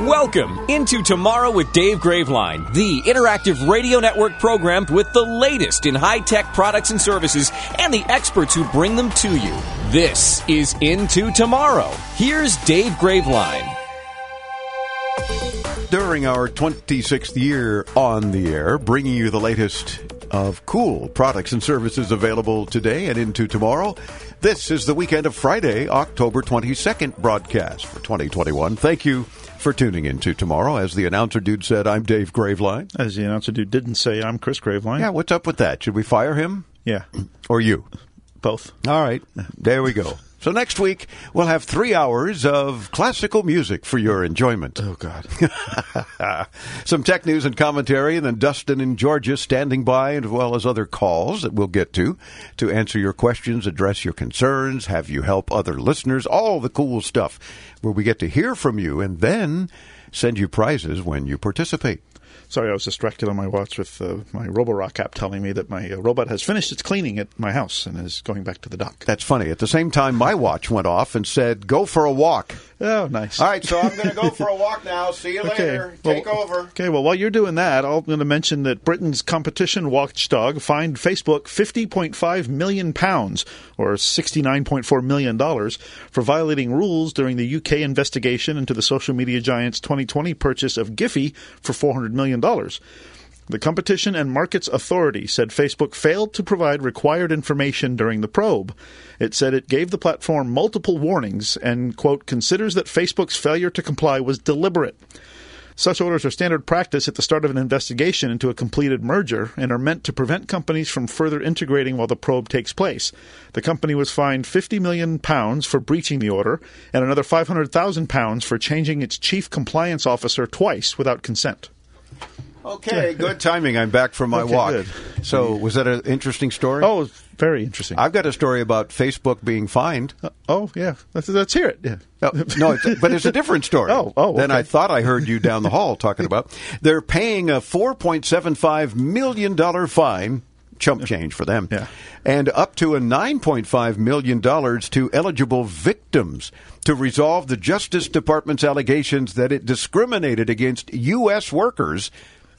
Welcome into Tomorrow with Dave Graveline, the interactive radio network program with the latest in high tech products and services and the experts who bring them to you. This is Into Tomorrow. Here's Dave Graveline. During our 26th year on the air, bringing you the latest of cool products and services available today and into tomorrow. This is the weekend of Friday, October 22nd broadcast for 2021. Thank you for tuning in to tomorrow. As the announcer dude said, I'm Dave Graveline. As the announcer dude didn't say, I'm Chris Graveline. Yeah, what's up with that? Should we fire him? Yeah. Or you? Both. All right. There we go. So next week, we'll have three hours of classical music for your enjoyment. Oh, God. Some tech news and commentary, and then Dustin and Georgia standing by, as well as other calls that we'll get to, to answer your questions, address your concerns, have you help other listeners, all the cool stuff where we get to hear from you and then send you prizes when you participate. Sorry, I was distracted on my watch with uh, my Roborock app telling me that my uh, robot has finished its cleaning at my house and is going back to the dock. That's funny. At the same time, my watch went off and said, "Go for a walk." Oh, nice. All right, so I'm going to go for a walk now. See you later. Take well, over. Okay, well, while you're doing that, I'm going to mention that Britain's competition watchdog fined Facebook 50.5 million pounds, or 69.4 million dollars, for violating rules during the UK investigation into the social media giant's 2020 purchase of Giphy for 400 million The Competition and Markets Authority said Facebook failed to provide required information during the probe. It said it gave the platform multiple warnings and, quote, considers that Facebook's failure to comply was deliberate. Such orders are standard practice at the start of an investigation into a completed merger and are meant to prevent companies from further integrating while the probe takes place. The company was fined 50 million pounds for breaching the order and another 500,000 pounds for changing its chief compliance officer twice without consent. Okay, good timing. I'm back from my Okay, walk. good. So, was that an interesting story? Oh, very interesting. I've got a story about Facebook being fined. Uh, oh, yeah. Let's, let's hear it. Yeah. No, no it's, but it's a different story. Oh, oh, Than okay. I thought I heard you down the hall talking about. They're paying a $4.75 million fine, chump change for them, Yeah. and up to a $9.5 million to eligible victims to resolve the Justice Department's allegations that it discriminated against U.S. workers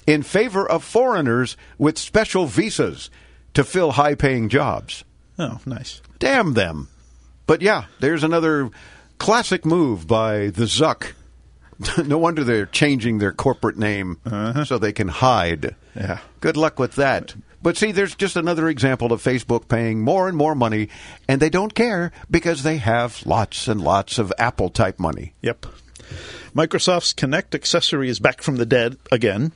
in favor of foreigners with special visas to fill high paying jobs. Oh, nice. Damn them. But yeah, there's another classic move by the Zuck. no wonder they're changing their corporate name uh-huh. so they can hide. Yeah. Good luck with that. But see, there's just another example of Facebook paying more and more money, and they don't care because they have lots and lots of Apple type money. Yep. Microsoft's Kinect accessory is back from the dead again.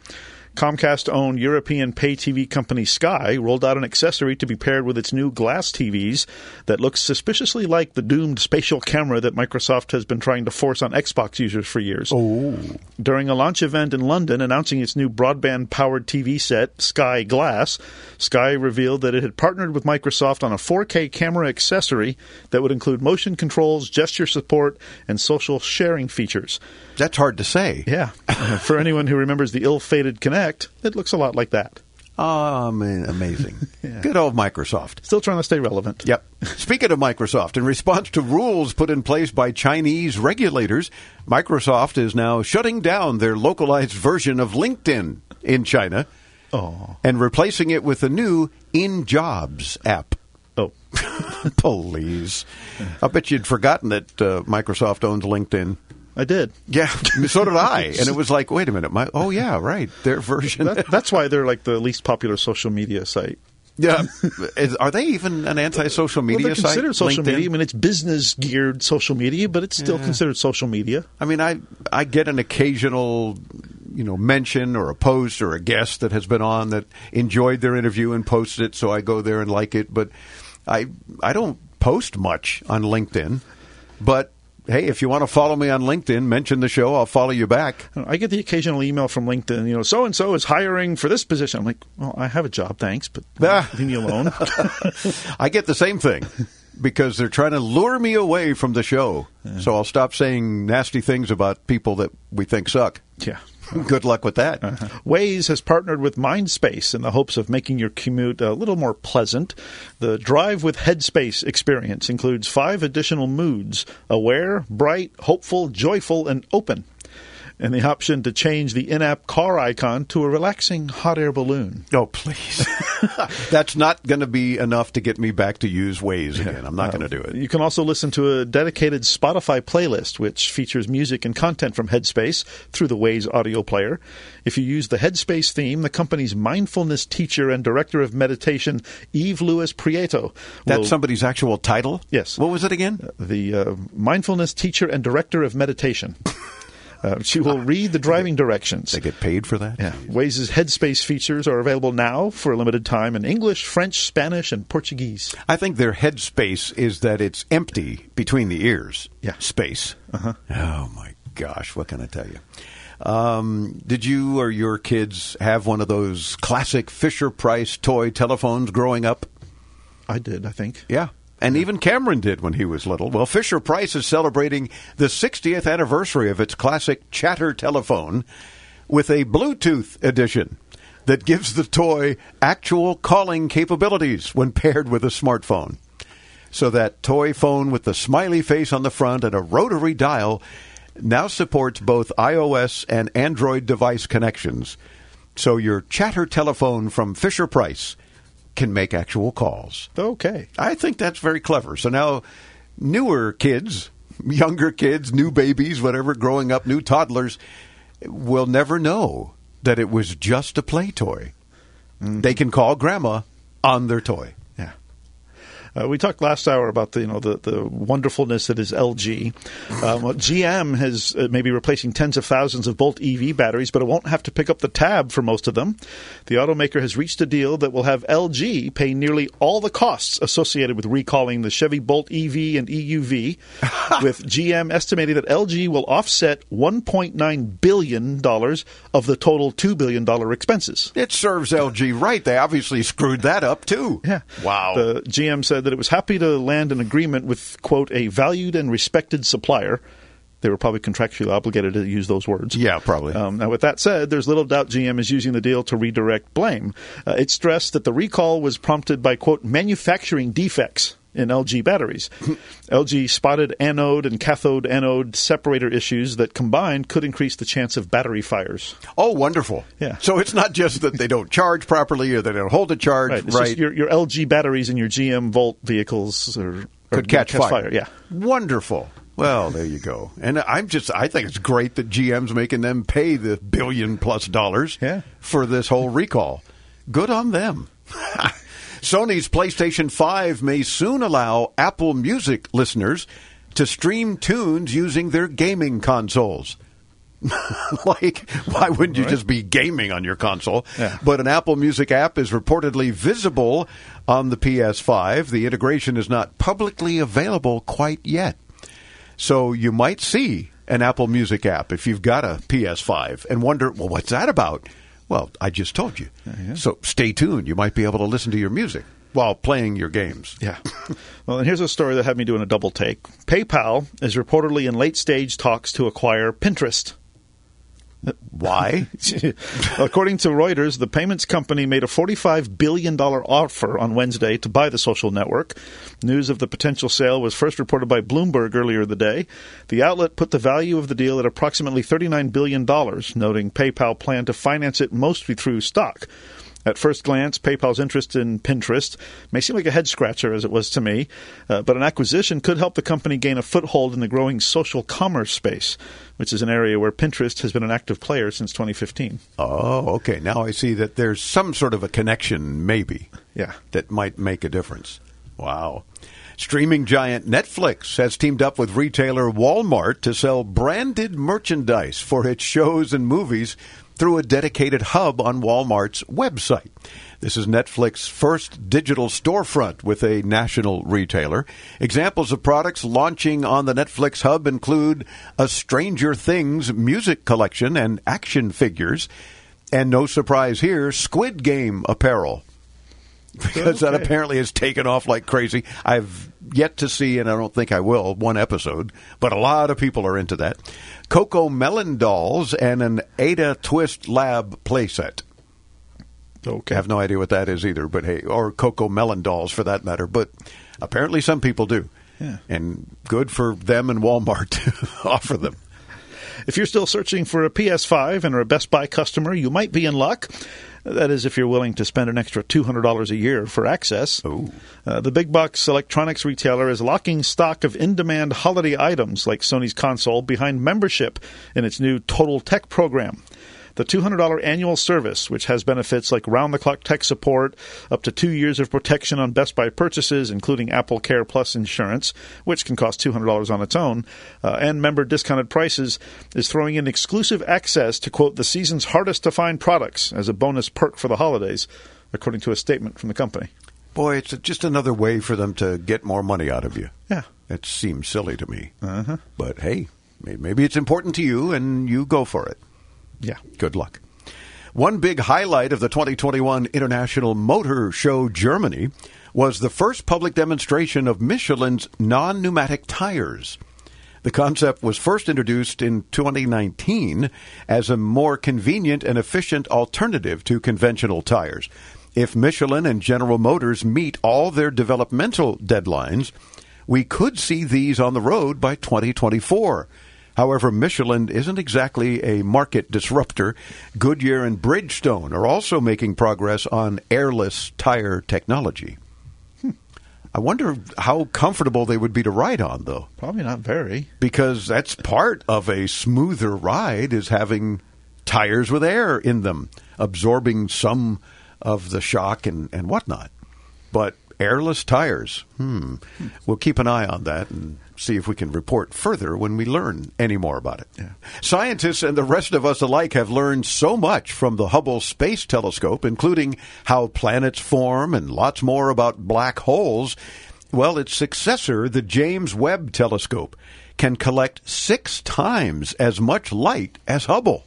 Comcast owned European pay TV company Sky rolled out an accessory to be paired with its new glass TVs that looks suspiciously like the doomed spatial camera that Microsoft has been trying to force on Xbox users for years. Oh. During a launch event in London announcing its new broadband powered TV set, Sky Glass, Sky revealed that it had partnered with Microsoft on a 4K camera accessory that would include motion controls, gesture support, and social sharing features. That's hard to say. Yeah. For anyone who remembers the ill fated Kinect, it looks a lot like that. Oh, man, amazing. Good old Microsoft. Still trying to stay relevant. Yep. Speaking of Microsoft, in response to rules put in place by Chinese regulators, Microsoft is now shutting down their localized version of LinkedIn in China Oh. and replacing it with a new In Jobs app. Oh. Please. I bet you'd forgotten that uh, Microsoft owns LinkedIn. I did. Yeah, so did I. And it was like, wait a minute. My, oh, yeah, right. Their version. That, that's why they're like the least popular social media site. yeah. Is, are they even an anti-social media well, they're site? considered social LinkedIn? media. I mean, it's business geared social media, but it's still considered social media. I mean, I I get an occasional, you know, mention or a post or a guest that has been on that enjoyed their interview and posted it, so I go there and like it. But I I don't post much on LinkedIn, but hey, if you want to follow me on LinkedIn, mention the show. I'll follow you back. I get the occasional email from LinkedIn, you know, so and so is hiring for this position. I'm like, well, I have a job, thanks, but Ah. leave me alone. I get the same thing because they're trying to lure me away from the show. So I'll stop saying nasty things about people that we think suck. yeah. Good luck with that. Uh-huh. Waze has partnered with Mindspace in the hopes of making your commute a little more pleasant. The Drive with Headspace experience includes five additional moods aware, bright, hopeful, joyful, and open. And the option to change the in app car icon to a relaxing hot air balloon. Oh, please. That's not going to be enough to get me back to use Waze again. I'm not going to do it. You can also listen to a dedicated Spotify playlist, which features music and content from Headspace through the Waze audio player. If you use the Headspace theme, the company's mindfulness teacher and director of meditation, Eve Lewis Prieto, That's will- somebody's actual title? Yes. What was it again? the uh, mindfulness teacher and director of meditation. Uh, she will read the driving directions. They get paid for that? Yeah. Waze's Headspace features are available now for a limited time in English, French, Spanish, and Portuguese. I think their headspace is that it's empty between the ears. Yeah. Space. Uh-huh. Oh, my gosh. What can I tell you? Um, did you or your kids have one of those classic Fisher Price toy telephones growing up? I did, I think. Yeah. And even Cameron did when he was little. Well, Fisher Price is celebrating the 60th anniversary of its classic chatter telephone with a Bluetooth edition that gives the toy actual calling capabilities when paired with a smartphone. So that toy phone with the smiley face on the front and a rotary dial now supports both iOS and Android device connections. So your chatter telephone from Fisher Price can make actual calls. Okay. I think that's very clever. So now, newer kids, younger kids, new babies, whatever, growing up, new toddlers, will never know that it was just a play toy. Mm-hmm. They can call grandma on their toy. Uh, we talked last hour about the you know the, the wonderfulness that is LG. Um, GM has uh, maybe replacing tens of thousands of Bolt EV batteries, but it won't have to pick up the tab for most of them. The automaker has reached a deal that will have LG pay nearly all the costs associated with recalling the Chevy Bolt EV and EUV, with GM estimating that LG will offset 1.9 billion dollars of the total two billion dollar expenses. It serves LG right. They obviously screwed that up too. Yeah. Wow. The GM said that it was happy to land an agreement with, quote, a valued and respected supplier. They were probably contractually obligated to use those words. Yeah, probably. Um, now, with that said, there's little doubt GM is using the deal to redirect blame. Uh, it stressed that the recall was prompted by, quote, manufacturing defects in LG batteries. LG spotted anode and cathode anode separator issues that combined could increase the chance of battery fires. oh, wonderful. Yeah. So it's not just that they don't charge properly or they don't hold a charge Right. It's right. just your, your LG batteries in your GM Volt vehicles are, could catch, fire. Yeah. Wonderful. Well, there you go. And I'm just, I think it's great that GM's making them pay the billion plus dollars Yeah. for this whole recall. Good on them. Sony's PlayStation 5 may soon allow Apple Music listeners to stream tunes using their gaming consoles. like, why wouldn't you just be gaming on your console? Yeah. But an Apple Music app is reportedly visible on the PS5. The integration is not publicly available quite yet. So you might see an Apple Music app if you've got a PS5 and wonder, well, what's that about? Well, I just told you. So stay tuned. You might be able to listen to your music while playing your games. Yeah. well, and here's a story that had me doing a double take. PayPal is reportedly in late stage talks to acquire Pinterest. Why? According to Reuters, the payments company made a $45 billion offer on Wednesday to buy the social network. News of the potential sale was first reported by Bloomberg earlier the day. The outlet put the value of the deal at approximately $39 billion, noting PayPal planned to finance it mostly through stock. At first glance, PayPal's interest in Pinterest may seem like a head scratcher, as it was to me, uh, but an acquisition could help the company gain a foothold in the growing social commerce space, which is an area where Pinterest has been an active player since 2015. Oh, okay. Now I see that there's some sort of a connection, maybe. Yeah. That might make a difference. Wow. Streaming giant Netflix has teamed up with retailer Walmart to sell branded merchandise for its shows and movies through a dedicated hub on Walmart's website. This is Netflix's first digital storefront with a national retailer. Examples of products launching on the Netflix hub include a Stranger Things music collection and action figures. And no surprise here, Squid Game apparel. Because that apparently has taken off like crazy. I've yet to see, and I don't think I will, one episode, but a lot of people are into that. CoComelon dolls and an Ada Twist Lab playset. Okay. I have no idea what that is either, but hey, or CoComelon dolls for that matter. But apparently some people do. Yeah. And good for them and Walmart to offer them. If you're still searching for a PS5 and are a Best Buy customer, you might be in luck. That is, if you're willing to spend an extra $200 a year for access. Uh, the big box electronics retailer is locking stock of in demand holiday items like Sony's console behind membership in its new Total Tech program. The $200 annual service, which has benefits like round the clock tech support, up to two years of protection on Best Buy purchases, including Apple Care Plus insurance, which can cost $200 on its own, uh, and member discounted prices, is throwing in exclusive access to, quote, the season's hardest to find products as a bonus perk for the holidays, according to a statement from the company. Boy, it's just another way for them to get more money out of you. Yeah. It seems silly to me. Uh-huh. But hey, maybe it's important to you and you go for it. Yeah. Good luck. One big highlight of the 2021 International Motor Show Germany was the first public demonstration of Michelin's non pneumatic tires. The concept was first introduced in 2019 as a more convenient and efficient alternative to conventional tires. If Michelin and General Motors meet all their developmental deadlines, we could see these on the road by 2024. However, Michelin isn't exactly a market disruptor. Goodyear and Bridgestone are also making progress on airless tire technology. Hmm. I wonder how comfortable they would be to ride on, though, Probably not very. because that's part of a smoother ride is having tires with air in them, absorbing some of the shock and, and whatnot. But airless tires, hmm. We'll keep an eye on that and see if we can report further when we learn any more about it. Scientists and the rest of us alike have learned so much from the Hubble Space Telescope, including how planets form and lots more about black holes. Well, its successor, the James Webb Telescope, can collect six times as much light as Hubble.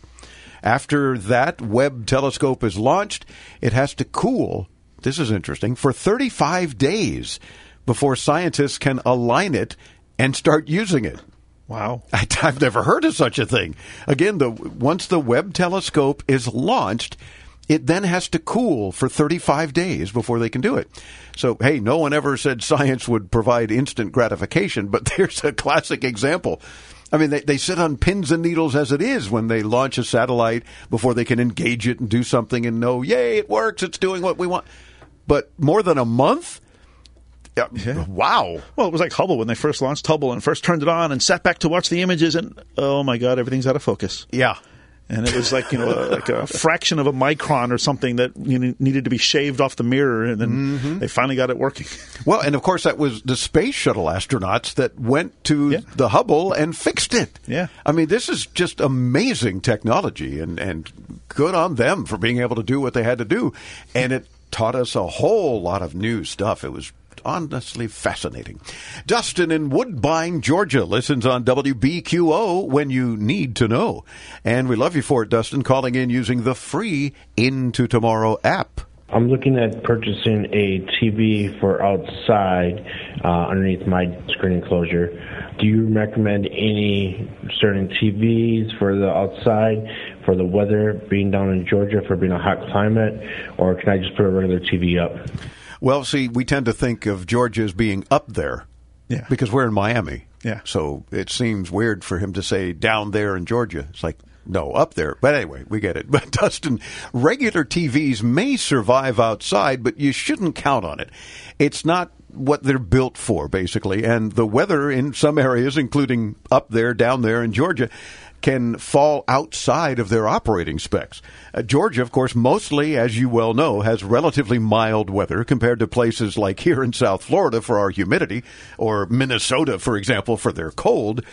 After that Webb telescope is launched, it has to cool, this is interesting, for 35 days before scientists can align it and start using it. Wow. I, I've never heard of such a thing. Again, the once the Webb telescope is launched, it then has to cool for 35 days before they can do it. So, hey, no one ever said science would provide instant gratification, but there's a classic example. I mean, they, they sit on pins and needles as it is when they launch a satellite before they can engage it and do something and know, yay, it works, it's doing what we want. But more than a month? Yeah. Wow. Well, it was like Hubble when they first launched Hubble and first turned it on and sat back to watch the images, and oh my God, everything's out of focus. Yeah. And it was like you know, a, like a fraction of a micron or something that you know, needed to be shaved off the mirror, and then Mm-hmm. they finally got it working. Well, and of course, that was the space shuttle astronauts that went to Yeah. the Hubble and fixed it. Yeah. I mean, this is just amazing technology, and, and good on them for being able to do what they had to do. And it taught us a whole lot of new stuff. It was honestly fascinating. Dustin in Woodbine, Georgia, listens on WBQO when you need to know. And we love you for it, Dustin, calling in using the free Into Tomorrow app. I'm looking at purchasing a TV for outside uh, underneath my screen enclosure. Do you recommend any certain TVs for the outside, for the weather, being down in Georgia, for being a hot climate, or can I just put a regular TV up? Well, see, we tend to think of Georgia as being up there. Yeah. Because we're in Miami. Yeah. So it seems weird for him to say down there in Georgia. It's like, no, up there. But anyway, we get it. But Dustin, regular TVs may survive outside, but you shouldn't count on it. It's not what they're built for, basically. And the weather in some areas, including up there, down there in Georgia, can fall outside of their operating specs. Uh, Georgia, of course, mostly, as you well know, has relatively mild weather compared to places like here in South Florida for our humidity, or Minnesota, for example, for their cold.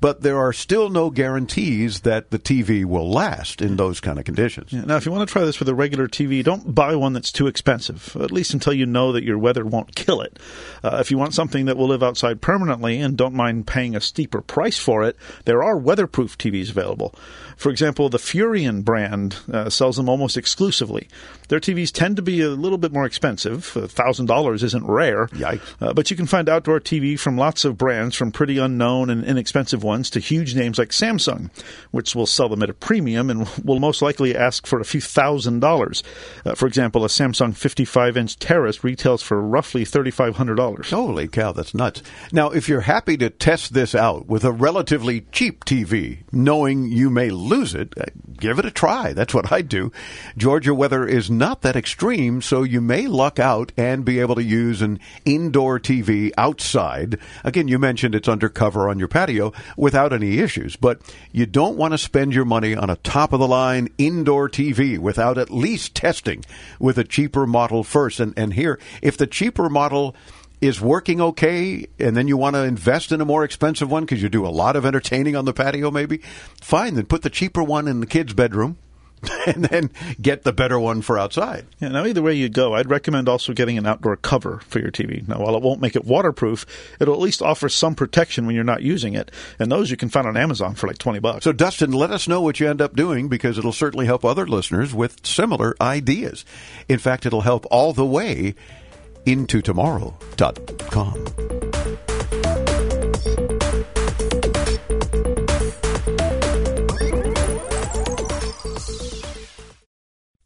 But there are still no guarantees that the TV will last in those kind of conditions. Yeah, now, if you want to try this with a regular TV, don't buy one that's too expensive, at least until you know that your weather won't kill it. Uh, if you want something that will live outside permanently and don't mind paying a steeper price for it, there are weatherproof TVs available. For example, the Furrion brand uh, sells them almost exclusively. Their TVs tend to be a little bit more expensive. $1,000 isn't rare. Yikes. Uh, but you can find outdoor TV from lots of brands, from pretty unknown and inexpensive ones to huge names like Samsung, which will sell them at a premium and will most likely ask for a few thousand dollars. Uh, for example, a Samsung 55 inch Terrace retails for roughly $3,500. Holy cow, that's nuts. Now, if you're happy to test this out with a relatively cheap TV, knowing you may lose it, uh, give it a try. That's what I do. Georgia weather is not that extreme, so you may luck out and be able to use an indoor TV outside. Again, you mentioned it's undercover on your patio without any issues, but you don't want to spend your money on a top of the line indoor TV without at least testing with a cheaper model first. And, and here, if the cheaper model is working okay and then you want to invest in a more expensive one because you do a lot of entertaining on the patio maybe fine then put the cheaper one in the kids bedroom and then get the better one for outside Yeah, now either way you go, I'd recommend also getting an outdoor cover for your TV. Now, while it won't make it waterproof, it'll at least offer some protection when you're not using it. And those you can find on Amazon for like 20 bucks. so dustin let us know what you end up doing because it'll certainly help other listeners with similar ideas in fact it'll help all the way into tomorrow.com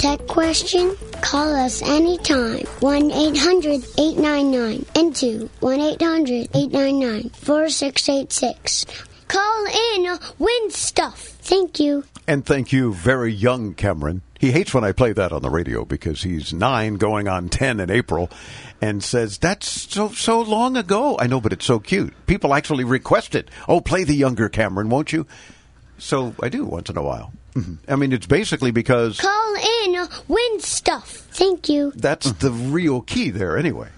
Tech question? Call us anytime. 1 800 899 into 1 800 899 4686. Call in, win stuff. Thank you. And thank you, very young Cameron. He hates when I play that on the radio because he's nine, going on ten in April, and says that's so so long ago. I know, but it's so cute. People actually request it. Oh, play the younger Cameron, won't you? So I do once in a while. I mean, it's basically because Call in, win stuff. Thank you. that's the real key there, anyway.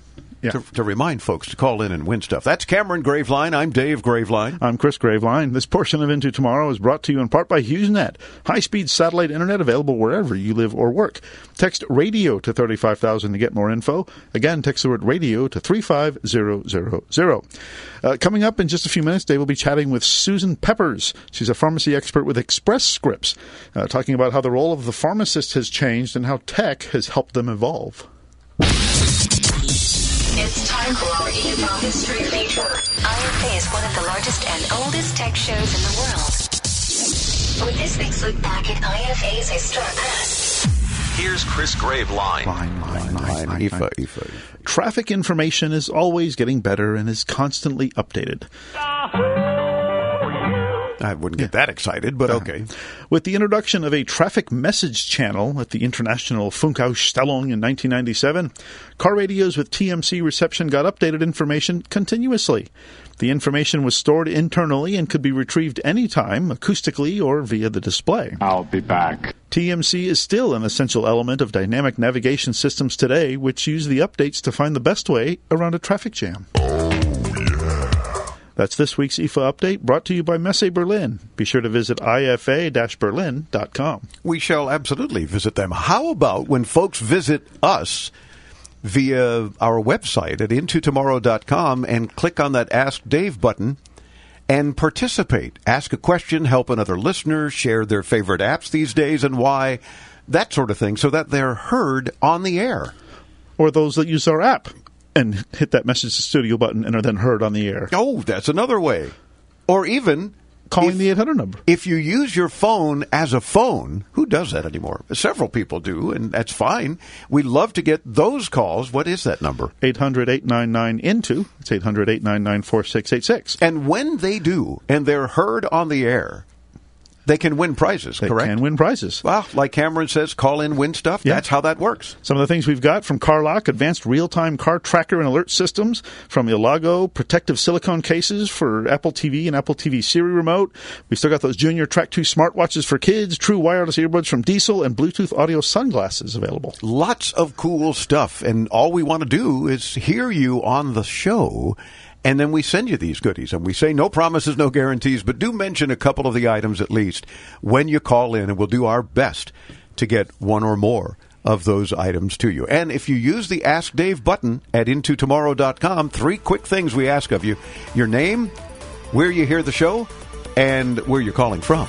Yeah. To, to remind folks to call in and win stuff. That's Cameron Graveline. I'm Dave Graveline. I'm Chris Graveline. This portion of Into Tomorrow is brought to you in part by HughesNet, high-speed satellite internet available wherever you live or work. Text radio to 35000 to get more info. Again, text the word radio to 35000. Uh, coming up in just a few minutes, Dave will be chatting with Susan Peppers. She's a pharmacy expert with Express Scripts, uh, talking about how the role of the pharmacist has changed and how tech has helped them evolve. It's time for our EFO History Feature. IFA is one of the largest and oldest tech shows in the world. With this week's look back at IFA's historic past. Here's Chris Graveline. Line, line, line, line, Ifa, line. Ifa. Traffic information is always getting better and is constantly updated. I wouldn't get that excited, but uh-huh. okay. With the introduction of a traffic message channel at the International Funkausstellung in 1997, car radios with TMC reception got updated information continuously. The information was stored internally and could be retrieved anytime, acoustically or via the display. I'll be back. TMC is still an essential element of dynamic navigation systems today, which use the updates to find the best way around a traffic jam. That's this week's IFA update brought to you by Messe Berlin. Be sure to visit ifa-berlin.com. We shall absolutely visit them. How about when folks visit us via our website at intotomorrow.com and click on that Ask Dave button and participate? Ask a question, help another listener, share their favorite apps these days and why, that sort of thing, so that they're heard on the air. Or those that use our app and hit that message to studio button and are then heard on the air. Oh, that's another way. Or even calling if, the 800 number. If you use your phone as a phone, who does that anymore? Several people do, and that's fine. We love to get those calls. What is that number? 800 899 INTO. It's 800 899 4686. And when they do, and they're heard on the air, they can win prizes, they correct? can win prizes. Well, like Cameron says, call in, win stuff. Yeah. That's how that works. Some of the things we've got from CarLock, advanced real-time car tracker and alert systems, from elago: protective silicone cases for Apple TV and Apple TV Siri remote. We still got those Junior Track 2 smartwatches for kids, true wireless earbuds from Diesel, and Bluetooth audio sunglasses available. Lots of cool stuff, and all we want to do is hear you on the show and then we send you these goodies and we say no promises, no guarantees, but do mention a couple of the items at least when you call in and we'll do our best to get one or more of those items to you. And if you use the Ask Dave button at intotomorrow.com, three quick things we ask of you. Your name, where you hear the show, and where you're calling from.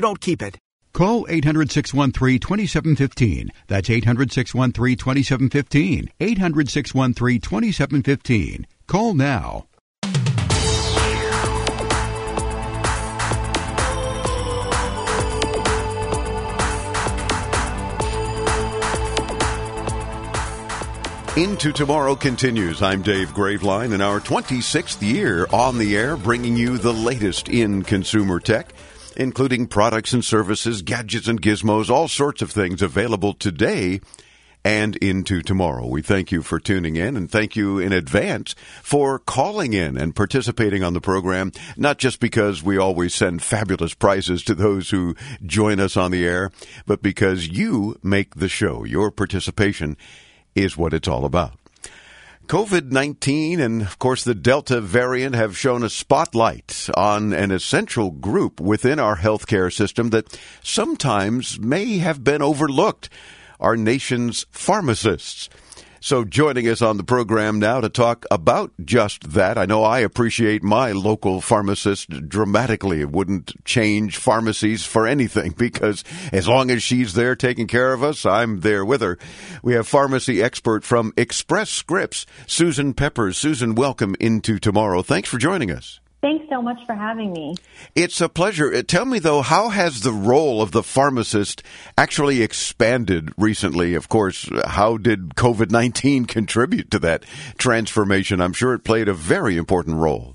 don't keep it. Call 800 613 2715. That's 800 613 2715. 800 613 2715. Call now. Into Tomorrow continues. I'm Dave Graveline in our 26th year on the air, bringing you the latest in consumer tech, including products and services, gadgets and gizmos, all sorts of things available today and into tomorrow. We thank you for tuning in and thank you in advance for calling in and participating on the program, not just because we always send fabulous prizes to those who join us on the air, but because you make the show. Your participation is what it's all about. COVID 19 and, of course, the Delta variant have shown a spotlight on an essential group within our healthcare system that sometimes may have been overlooked our nation's pharmacists. So, joining us on the program now to talk about just that, I know I appreciate my local pharmacist dramatically. It wouldn't change pharmacies for anything because as long as she's there taking care of us, I'm there with her. We have pharmacy expert from Express Scripts, Susan Peppers. Susan, welcome into tomorrow. Thanks for joining us. Thanks so much for having me. It's a pleasure. Uh, tell me, though, how has the role of the pharmacist actually expanded recently? Of course, how did COVID 19 contribute to that transformation? I'm sure it played a very important role.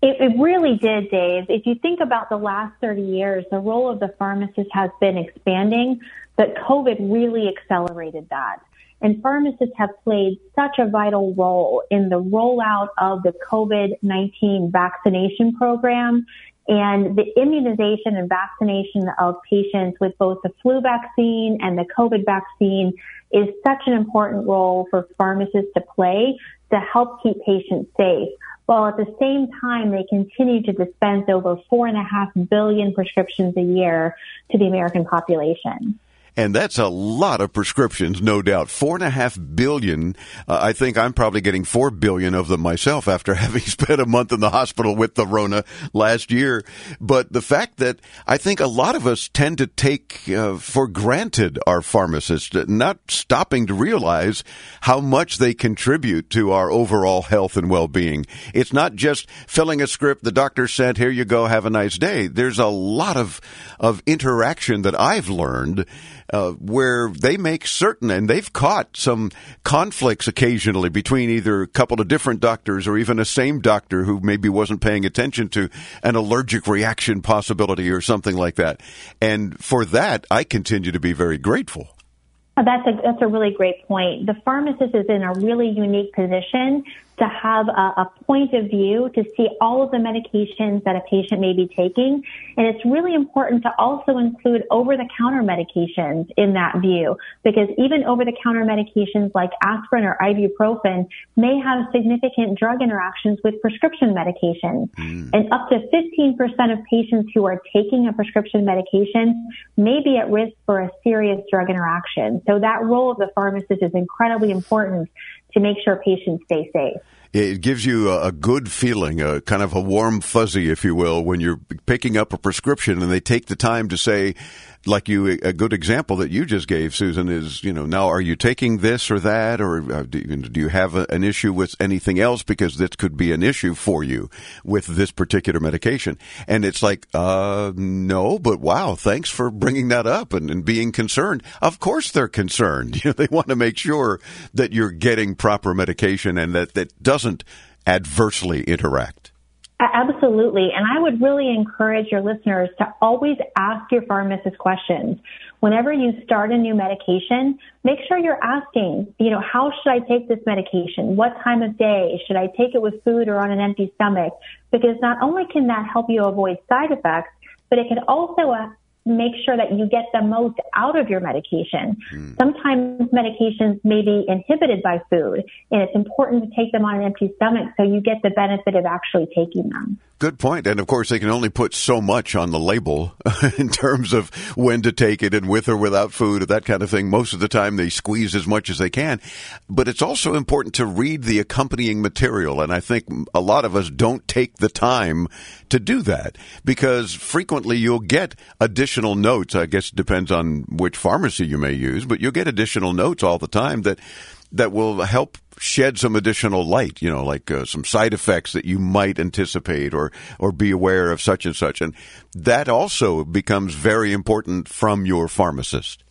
It, it, really did, Dave. If you think about the last 30 years, the role of the pharmacist has been expanding, but COVID really accelerated that. And pharmacists have played such a vital role in the rollout of the COVID-19 vaccination program and the immunization and vaccination of patients with both the flu vaccine and the COVID vaccine is such an important role for pharmacists to play to help keep patients safe. While at the same time, they continue to dispense over four and a half billion prescriptions a year to the American population. And that's a lot of prescriptions, no doubt. Four and a half billion. Uh, I think I'm probably getting four billion of them myself after having spent a month in the hospital with the Rona last year. But the fact that I think a lot of us tend to take uh, for granted our pharmacists, not stopping to realize how much they contribute to our overall health and well-being. It's not just filling a script the doctor sent, here you go, have a nice day. There's a lot of, of interaction that I've learned uh, where they make certain, and they've caught some conflicts occasionally between either a couple of different doctors or even a same doctor who maybe wasn't paying attention to an allergic reaction possibility or something like that. And for that, I continue to be very grateful. That's a that's a really great point. The pharmacist is in a really unique position to have a, a, point of view to see all of the medications that a patient may be taking. And it's really important to also include over the counter medications in that view because even over the counter medications like aspirin or ibuprofen may have significant drug interactions with prescription medications. Mm. And up to 15% of patients who are taking a prescription medication may be at risk for a serious drug interaction. So that role of the pharmacist is incredibly important to make sure patients stay safe it gives you a, good feeling, a kind of a warm fuzzy, if you will, when you're picking up a prescription and they take the time to say, like you, a good example that you just gave, Susan, is, you know, now are you taking this or that, or uh, do, you have an issue with anything else? Because this could be an issue for you with this particular medication. And it's like, uh, no, but wow, thanks for bringing that up and, and being concerned. Of course they're concerned. You know, they want to make sure that you're getting proper medication and that that doesn't adversely interact. Absolutely. And I would really encourage your listeners to always ask your pharmacist questions. Whenever you start a new medication, make sure you're asking, you know, how should I take this medication? What time of day? Should I take it with food or on an empty stomach? Because not only can that help you avoid side effects, but it can also uh, make sure that you get the most out of your medication. Mm. Sometimes medications may be inhibited by food, and it's important to take them on an empty stomach so you get the benefit of actually taking them. Good point. And of course, they can only put so much on the label in terms of when to take it and with or without food or that kind of thing. Most of the time, they squeeze as much as they can. But it's also important to read the accompanying material. And I think a lot of us don't take the time to do that because frequently you'll get additional notes. I guess it depends on which pharmacy you may use, but you'll get additional notes all the time that that will help shed some additional light, you know, like uh, some side effects that you might anticipate or or be aware of such and such, and that also becomes very important from your pharmacist.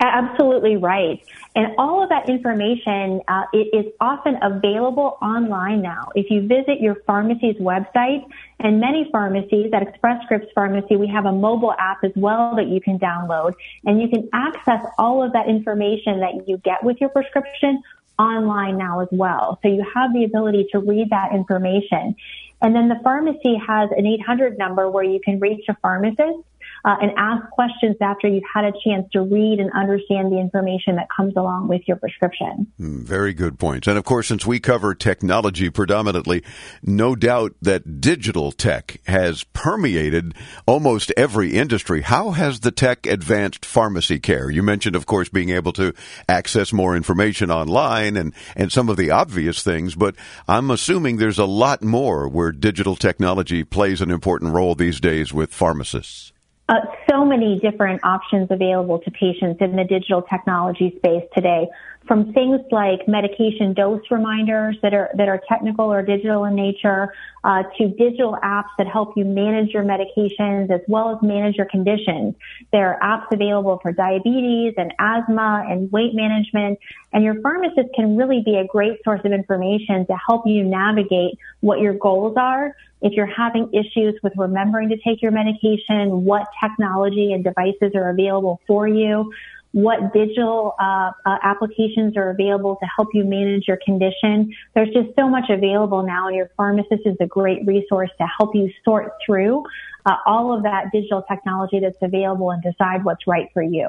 Absolutely right. And all of that information uh, is often available online now. If you visit your pharmacy's website, and many pharmacies, at Express Scripts Pharmacy, we have a mobile app as well that you can download, and you can access all of that information that you get with your prescription online now as well. So you have the ability to read that information. And then the pharmacy has an 800 number where you can reach a pharmacist uh, and ask questions after you've had a chance to read and understand the information that comes along with your prescription. Mm, very good points. And of course, since we cover technology predominantly, no doubt that digital tech has permeated almost every industry. How has the tech advanced pharmacy care? You mentioned, of course, being able to access more information online and, and some of the obvious things, but I'm assuming there's a lot more where digital technology plays an important role these days with pharmacists uh, so many different options available to patients in the digital technology space today from things like medication dose reminders that are that are technical or digital in nature, uh, to digital apps that help you manage your medications as well as manage your conditions. There are apps available for diabetes and asthma and weight management, and your pharmacist can really be a great source of information to help you navigate what your goals are. If you're having issues with remembering to take your medication, what technology and devices are available for you what digital uh, uh, applications are available to help you manage your condition. There's just so much available now, and your pharmacist is a great resource to help you sort through uh, all of that digital technology that's available and decide what's right for you.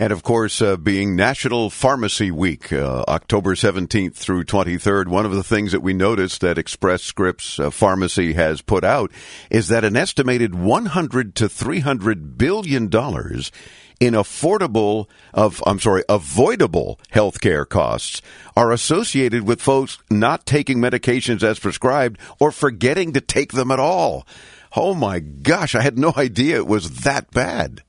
And of course, uh, being National Pharmacy Week, uh, October 17th through 23rd, one of the things that we noticed that Express Scripts uh, Pharmacy has put out is that an estimated 100 to 300 billion dollars in affordable of I'm sorry, avoidable healthcare costs are associated with folks not taking medications as prescribed or forgetting to take them at all. Oh my gosh, I had no idea it was that bad.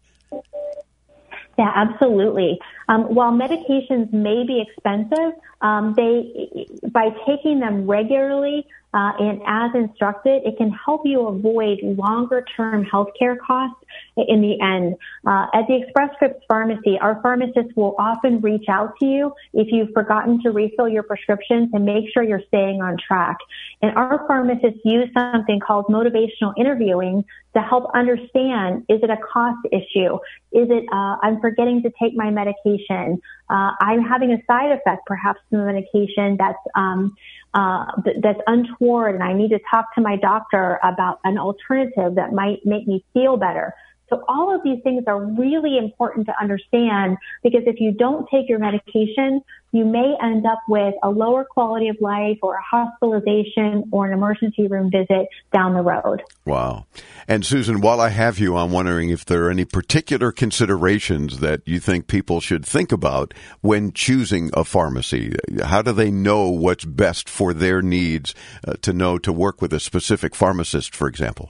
Yeah, absolutely. Um, while medications may be expensive, um, they by taking them regularly uh, and as instructed, it can help you avoid longer term healthcare costs in the end. Uh, at the Express Scripts pharmacy, our pharmacists will often reach out to you if you've forgotten to refill your prescriptions and make sure you're staying on track. And our pharmacists use something called motivational interviewing to help understand, is it a cost issue? Is it, uh, I'm forgetting to take my medication? Uh, I'm having a side effect perhaps from the medication that's, um, uh, that's untoward and I need to talk to my doctor about an alternative that might make me feel better. So all of these things are really important to understand because if you don't take your medication, you may end up with a lower quality of life or a hospitalization or an emergency room visit down the road. Wow. And Susan, while I have you, I'm wondering if there are any particular considerations that you think people should think about when choosing a pharmacy. How do they know what's best for their needs uh, to know to work with a specific pharmacist, for example?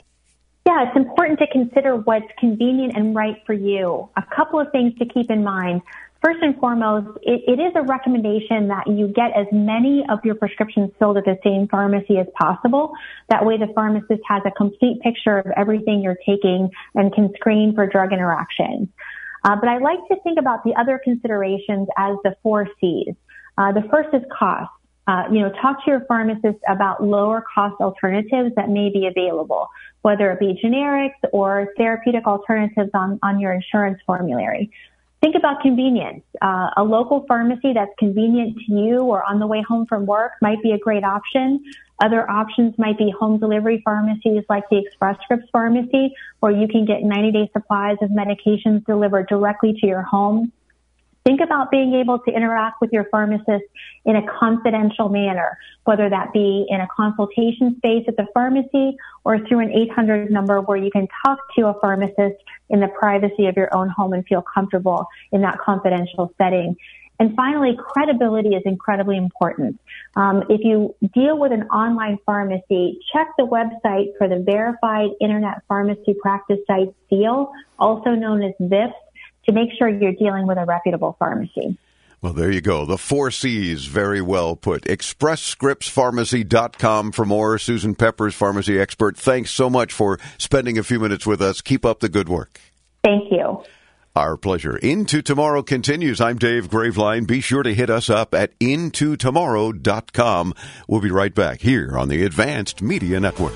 Yeah, it's important to consider what's convenient and right for you. A couple of things to keep in mind. First and foremost, it, it is a recommendation that you get as many of your prescriptions filled at the same pharmacy as possible. That way the pharmacist has a complete picture of everything you're taking and can screen for drug interactions. Uh, but I like to think about the other considerations as the four C's. Uh, the first is cost. Uh, you know, talk to your pharmacist about lower cost alternatives that may be available, whether it be generics or therapeutic alternatives on, on your insurance formulary. Think about convenience. Uh, a local pharmacy that's convenient to you or on the way home from work might be a great option. Other options might be home delivery pharmacies like the Express Scripts pharmacy, where you can get 90 day supplies of medications delivered directly to your home. Think about being able to interact with your pharmacist in a confidential manner, whether that be in a consultation space at the pharmacy or through an 800 number where you can talk to a pharmacist in the privacy of your own home and feel comfortable in that confidential setting. And finally, credibility is incredibly important. Um, if you deal with an online pharmacy, check the website for the Verified Internet Pharmacy Practice Site seal, also known as VIPPS to make sure you're dealing with a reputable pharmacy. Well, there you go. The four C's, very well put. ExpressScriptsPharmacy.com for more. Susan Peppers, pharmacy expert. Thanks so much for spending a few minutes with us. Keep up the good work. Thank you. Our pleasure. Into Tomorrow continues. I'm Dave Graveline. Be sure to hit us up at intotomorrow.com. We'll be right back here on the Advanced Media Network.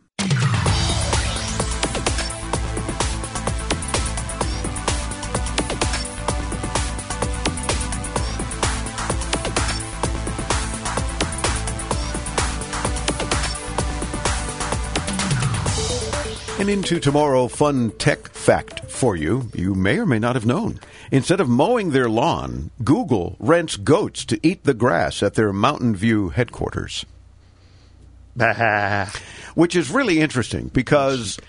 And into tomorrow, fun tech fact for you, you may or may not have known. Instead of mowing their lawn, Google rents goats to eat the grass at their Mountain View headquarters. Which is really interesting because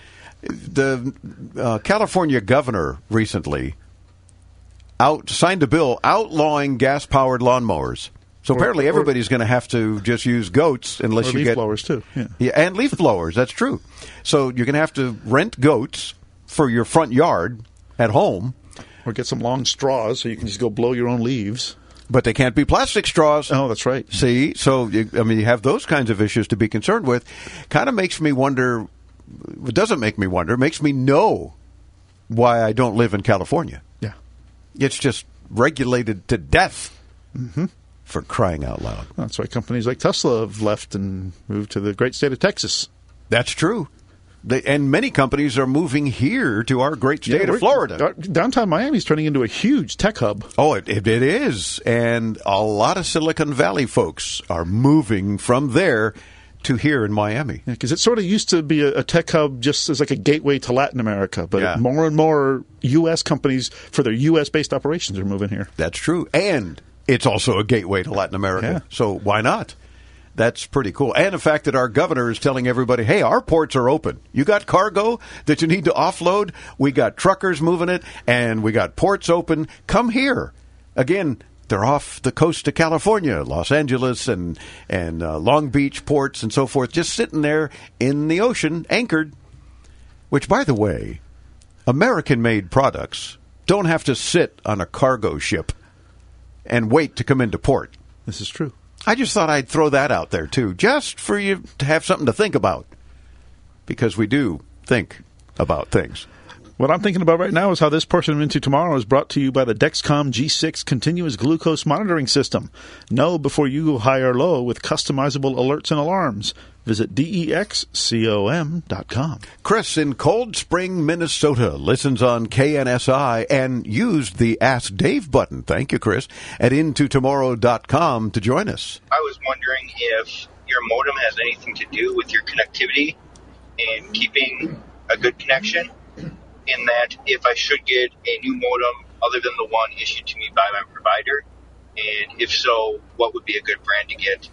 the uh, California governor recently out signed a bill outlawing gas powered lawnmowers. So Or- apparently everybody's going to have to just use goats unless you leaf get blowers, too, yeah. yeah, and leaf blowers. That's true. So you're going to have to rent goats for your front yard at home, or get some long straws so you can just go blow your own leaves. but they can't be plastic straws. Oh, that's right. See, so you, I mean, you have those kinds of issues to be concerned with. Kind of makes me wonder. It doesn't make me wonder. It makes me know why I don't live in California. Yeah. It's just regulated to death. Mm-hmm. For crying out loud. That's why companies like Tesla have left and moved to the great state of Texas. That's true. They, and many companies are moving here to our great state Yeah, of Florida. uh, Downtown Miami is turning into a huge tech hub. Oh, it, it, is. And a lot of Silicon Valley folks are moving from there to here in Miami. Because it sort of used to be a, a tech hub just as like a gateway to Latin America, but Yeah. more and more U.S. companies for their U.S. based operations are moving here. That's true. And it's also a gateway to Latin America. Yeah. So why not? That's pretty cool. And the fact that our governor is telling everybody, hey, our ports are open. You got cargo that you need to offload. We got truckers moving it, and we got ports open. Come here. Again, they're off the coast of California, Los Angeles and, and uh, Long Beach ports and so forth, just sitting there in the ocean, anchored. Which, by the way, American made products don't have to sit on a cargo ship and wait to come into port. This is true. I just thought I'd throw that out there too, just for you to have something to think about. Because we do think about things. What I'm thinking about right now is how this portion of Into Tomorrow is brought to you by the Dexcom G6 continuous glucose monitoring system. Know before you go high or low with customizable alerts and alarms. Visit E dexcom.com. Chris in Cold Spring, Minnesota listens on KNSI and used the Ask Dave button. Thank you, Chris, at intotomorrow.com to join us. I was wondering if your modem has anything to do with your connectivity and keeping a good connection. In that, if I should get a new modem other than the one issued to me by my provider, and if so, what would be a good brand to get?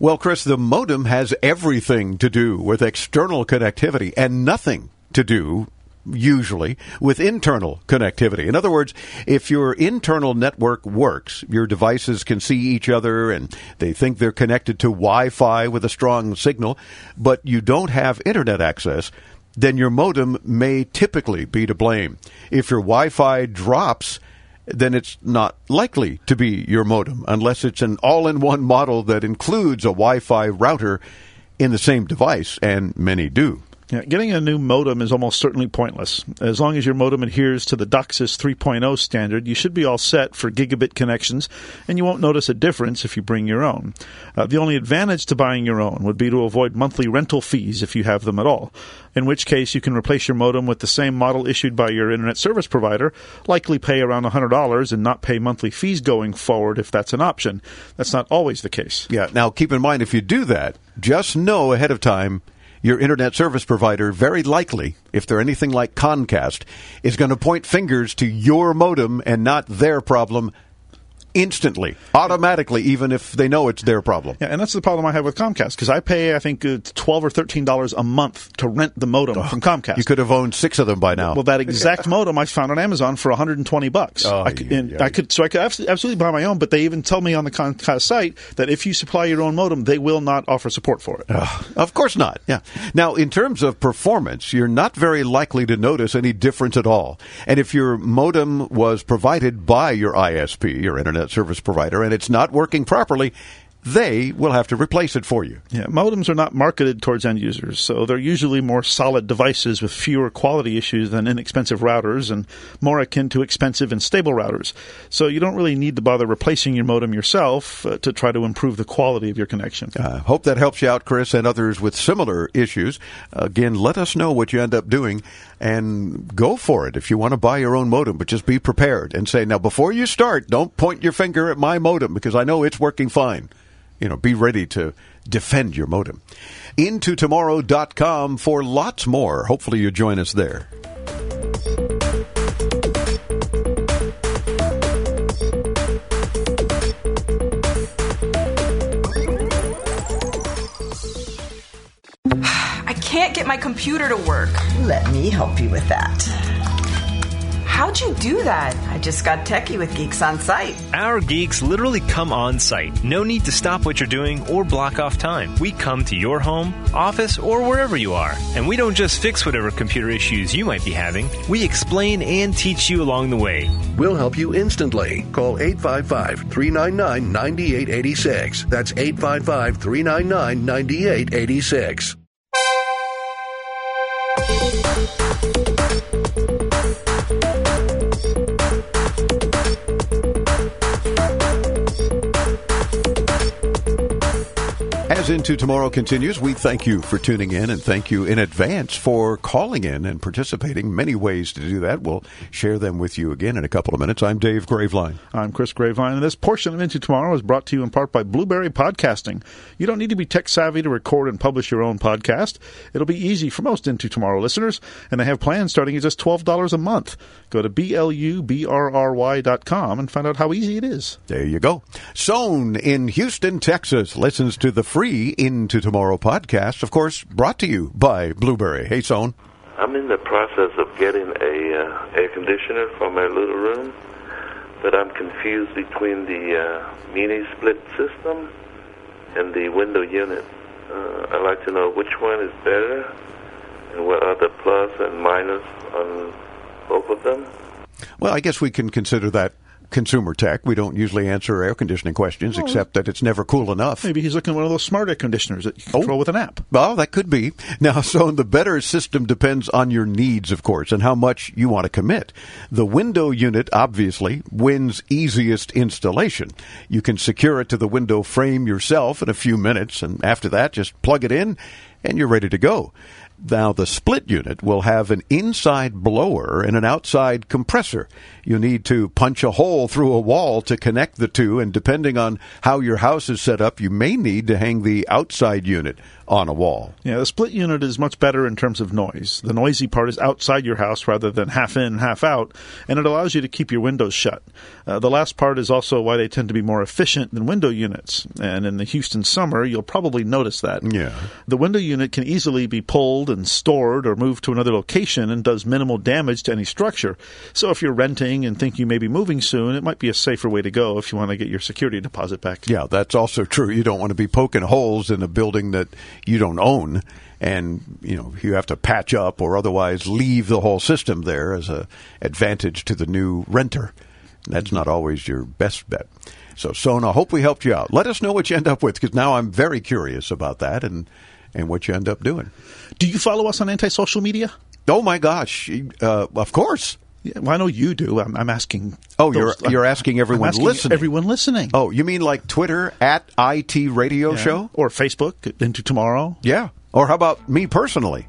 Well, Chris, the modem has everything to do with external connectivity and nothing to do usually with internal connectivity. In other words, if your internal network works, your devices can see each other and they think they're connected to Wi-Fi with a strong signal, but you don't have internet access, then your modem may typically be to blame. If your Wi-Fi drops, then it's not likely to be your modem unless it's an all-in-one model that includes a Wi-Fi router in the same device, and many do. Yeah, getting a new modem is almost certainly pointless. As long as your modem adheres to the DOCSIS 3.0 standard, you should be all set for gigabit connections, and you won't notice a difference if you bring your own. Uh, the only advantage to buying your own would be to avoid monthly rental fees if you have them at all, in which case you can replace your modem with the same model issued by your internet service provider, likely pay around $100 and not pay monthly fees going forward if that's an option. That's not always the case. Yeah, now keep in mind if you do that, just know ahead of time your internet service provider very likely, if they're anything like Comcast, is going to point fingers to your modem and not their problem instantly, automatically, even if they know it's their problem. Yeah, and that's the problem I have with Comcast because I pay, I think, uh, twelve or thirteen dollars a month to rent the modem from Comcast. You could have owned six of them by now. Well, that exact modem I found on Amazon for 120 bucks. Oh, I could, and I could, so I could absolutely buy my own. But they even tell me on the Comcast site that if you supply your own modem, they will not offer support for it. Of course not. Yeah. Now, in terms of performance, you're not very likely to notice any difference at all. And if your modem was provided by your ISP, your internet service provider, and it's not working properly, they will have to replace it for you. Yeah, modems are not marketed towards end users, so they're usually more solid devices with fewer quality issues than inexpensive routers and more akin to expensive and stable routers. So you don't really need to bother replacing your modem yourself uh, to try to improve the quality of your connection. Uh, hope that helps you out, Chris, and others with similar issues. Again, let us know what you end up doing and go for it if you want to buy your own modem, but just be prepared and say, now, before you start, don't point your finger at my modem because I know it's working fine. You know, be ready to defend your modem. IntoTomorrow.com for lots more. Hopefully, you join us there. I can't get my computer to work. Let me help you with that. How'd you do that? I just got techie with Geeks on Site. Our geeks literally come on site. No need to stop what you're doing or block off time. We come to your home, office, or wherever you are. And we don't just fix whatever computer issues you might be having, we explain and teach you along the way. We'll help you instantly. Call 855 399 9886. That's 855 399 9886. Into Tomorrow continues, we thank you for tuning in and thank you in advance for calling in and participating. Many ways to do that. We'll share them with you again in a couple of minutes. I'm Dave Graveline. I'm Chris Graveline. and this portion of Into Tomorrow is brought to you in part by Blubrry Podcasting. You don't need to be tech savvy to record and publish your own podcast. It'll be easy for most Into Tomorrow listeners, and they have plans starting at just $12 a month. Go to B-L-U-B-R-R-Y.com and find out how easy it is. There you go. Sohn in Houston, Texas listens to the free Into Tomorrow podcast, of course, brought to you by Blubrry. Hey, Sohn. I'm in the process of getting a uh, air conditioner for my little room, but I'm confused between the uh, mini split system and the window unit. Uh, I'd like to know which one is better and what are the plus and minus on both of them. Well, I guess we can consider that consumer tech. We don't usually answer air conditioning questions, Oh. except that it's never cool enough. Maybe he's looking at one of those smart air conditioners that you Oh. control with an app. Well, that could be. Now, so the better system depends on your needs, of course, and how much you want to commit. The window unit, obviously, wins easiest installation. You can secure it to the window frame yourself in a few minutes, and after that, just plug it in and you're ready to go. Now, the split unit will have an inside blower and an outside compressor. You need to punch a hole through a wall to connect the two, and depending on how your house is set up, you may need to hang the outside unit on a wall. Yeah, the split unit is much better in terms of noise. The noisy part is outside your house rather than half in, half out, and it allows you to keep your windows shut. Uh, the last part is also why they tend to be more efficient than window units, and in the Houston summer, you'll probably notice that. Yeah. The window unit can easily be pulled and stored or moved to another location and does minimal damage to any structure. So if you're renting and think you may be moving soon, it might be a safer way to go if you want to get your security deposit back. Yeah, that's also true. You don't want to be poking holes in a building that you don't own and you know you have to patch up or otherwise leave the whole system there as a advantage to the new renter. That's not always your best bet. So, Sona, I hope we helped you out. Let us know what you end up with because now I'm very curious about that and and what you end up doing. Do you follow us on anti-social media? Oh my gosh, uh, of course. Yeah, well, I know you do. I'm, I'm asking. Oh, those- you're you're asking everyone asking listening. Everyone listening. Oh, you mean like Twitter at IT Radio Yeah. Show or Facebook into tomorrow? Yeah. Or how about me personally?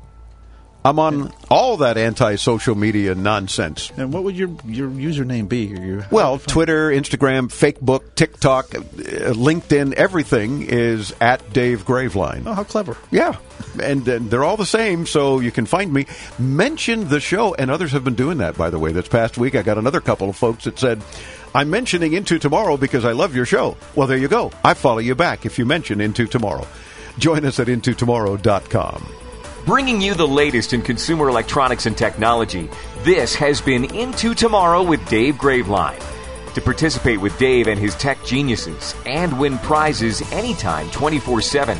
I'm on all that anti-social media nonsense. And what would your your username be? Your, Well, Twitter, Instagram, Facebook, TikTok, uh, LinkedIn, everything is at Dave Graveline. oh, how clever! Yeah, and, and they're all the same, so you can find me. Mention the show, and others have been doing that, by the way. This past week, I got another couple of folks that said, I'm mentioning Into Tomorrow because I love your show. Well, there you go. I follow you back if you mention Into Tomorrow. Join us at intotomorrow.com. Bringing you the latest in consumer electronics and technology, this has been Into Tomorrow with Dave Graveline. To participate with Dave and his tech geniuses and win prizes anytime 24 7,